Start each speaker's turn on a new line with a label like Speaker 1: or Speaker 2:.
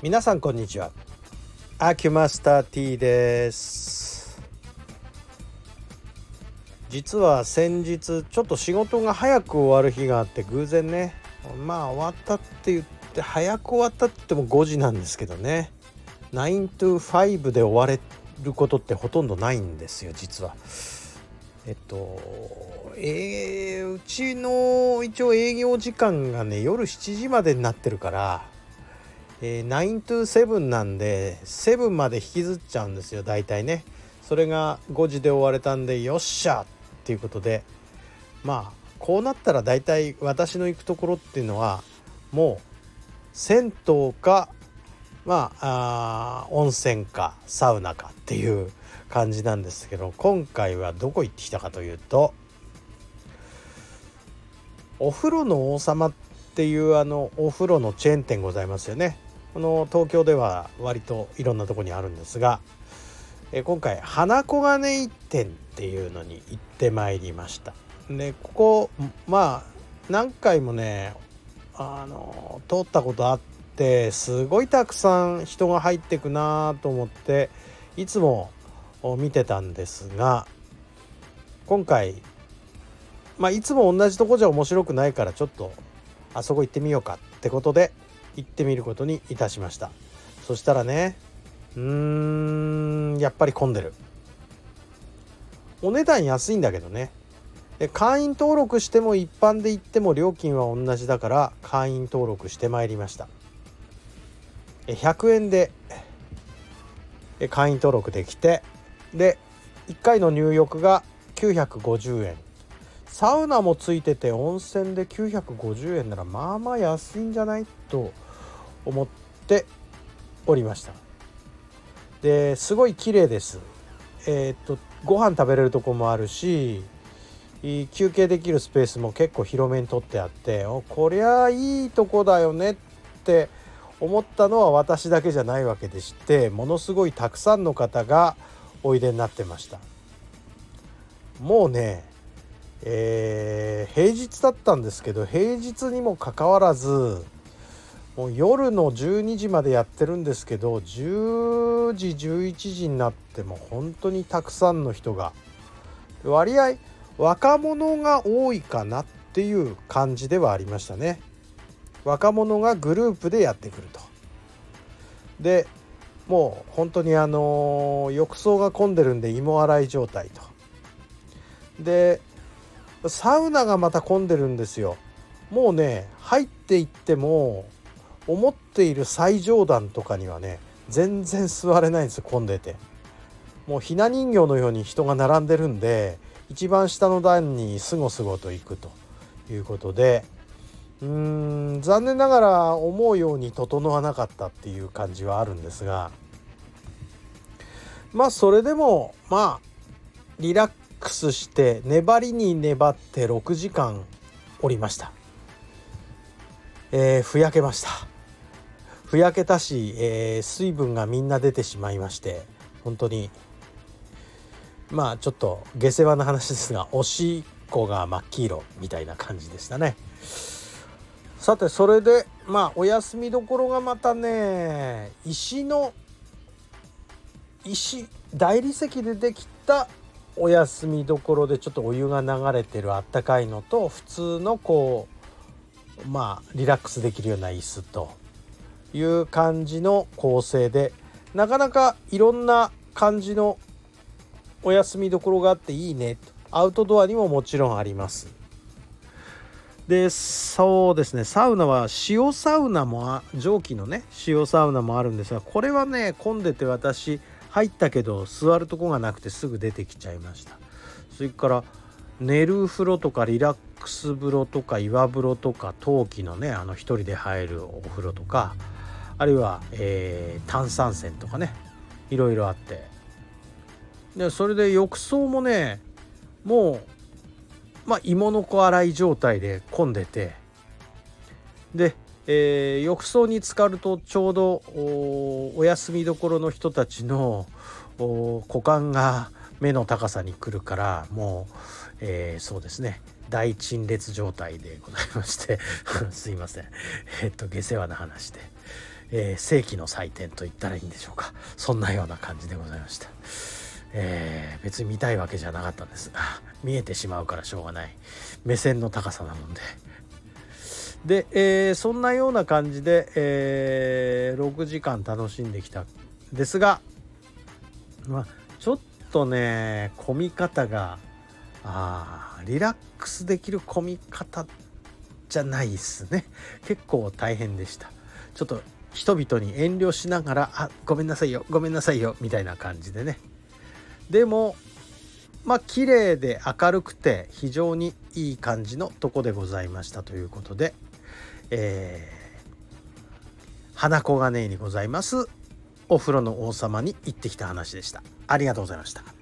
Speaker 1: 皆さんこんにちは。アキュマスター T です。実は先日ちょっと仕事が早く終わる日があって偶然ねまあ終わったって言って早く終わったって言っても5時なんですけどね。9 to 5で終われることってほとんどないんですよ実は。えっとえー、うちの一応営業時間がね夜7時までになってるから、えー、9 to 7なんで7まで引きずっちゃうんですよ大体ね。それが5時で終われたんでよっしゃ!っていうことで。まあこうなったら大体私の行くところっていうのはもう銭湯かまああ温泉かサウナかっていう感じなんですけど今回はどこ行ってきたかというとお風呂の王様っていうあのお風呂のチェーン店ございますよね。この東京では割といろんなとこにあるんですがえ今回花小金井店っていうのに行ってまいりました。でここまあ何回もねあの通ったことあってすごいたくさん人が入ってくなと思っていつも見てたんですが今回まあいつも同じとこじゃ面白くないからちょっとあそこ行ってみようかってことで行ってみることにいたしました。そしたらねうーんやっぱり混んでる。お値段安いんだけどね。で会員登録しても一般で行っても料金は同じだから会員登録してまいりました。100円で会員登録できてで1回の入浴が950円。サウナもついてて温泉で950円ならまあまあ安いんじゃない？と思っておりました。ですごい綺麗です。えー、っとご飯食べれるとこもあるし休憩できるスペースも結構広めにとってあっておこりゃいいとこだよねって思ったのは私だけじゃないわけでしてものすごいたくさんの方がおいでになってました。もうねえー、平日だったんですけど平日にもかかわらずもう夜の12時までやってるんですけど10時11時になっても本当にたくさんの人が。割合若者が多いかなっていう感じではありましたね。若者がグループでやってくると。でもう本当にあの浴槽が混んでるんで芋洗い状態と。でサウナがまた混んでるんですよ。もうね入っていっても思っている最上段とかにはね全然座れないんです混んでてもうひな人形のように人が並んでるんで一番下の段にすごすごと行くということでうーん残念ながら思うように整わなかったっていう感じはあるんですがまあそれでもまあリラックスして粘りに粘って6時間おりました。えー、ふやけました。ふやけたし、えー、水分がみんな出てしまいまして本当にまあちょっと下世話な話ですがおしっこが真っ黄色みたいな感じでしたね。さてそれでまあお休みどころがまたね石の石大理石でできたお休みどころでちょっとお湯が流れてるあったかいのと普通のこうまあリラックスできるような椅子という感じの構成でなかなかいろんな感じのお休みどころがあっていいね。とアウトドアにももちろんあります。でそうですね。サウナは塩サウナも蒸気のね塩サウナもあるんですがこれはね混んでて私入ったけど座るとこがなくてすぐ出てきちゃいました。それから寝る風呂とかリラックス風呂とか岩風呂とか陶器のねあの一人で入るお風呂とかあるいは、えー、炭酸泉とかねいろいろあって。でそれで浴槽もねもうまあ芋の子洗い状態で混んでて。でえー、浴槽に浸かるとちょうどお休みどころの人たちの股間が目の高さに来るからもう、えー、そうですね。大陳列状態でございまして。すいません。えっと下世話な話で。えー、世紀の祭典と言ったらいいんでしょうか。そんなような感じでございました、えー、別に見たいわけじゃなかったんです。が見えてしまうからしょうがない。目線の高さなので。で、えー、そんなような感じで、えー、6時間楽しんできたんですが、まあ、ちょっとね混み方があリラックスできる混み方じゃないですね。結構大変でした。ちょっと人々に遠慮しながら「あごめんなさいよごめんなさいよ」みたいな感じでねでもまあ綺麗で明るくて非常にいい感じのとこでございましたということで、えー、花小金井にございますお風呂の王様に行ってきた話でした。ありがとうございました。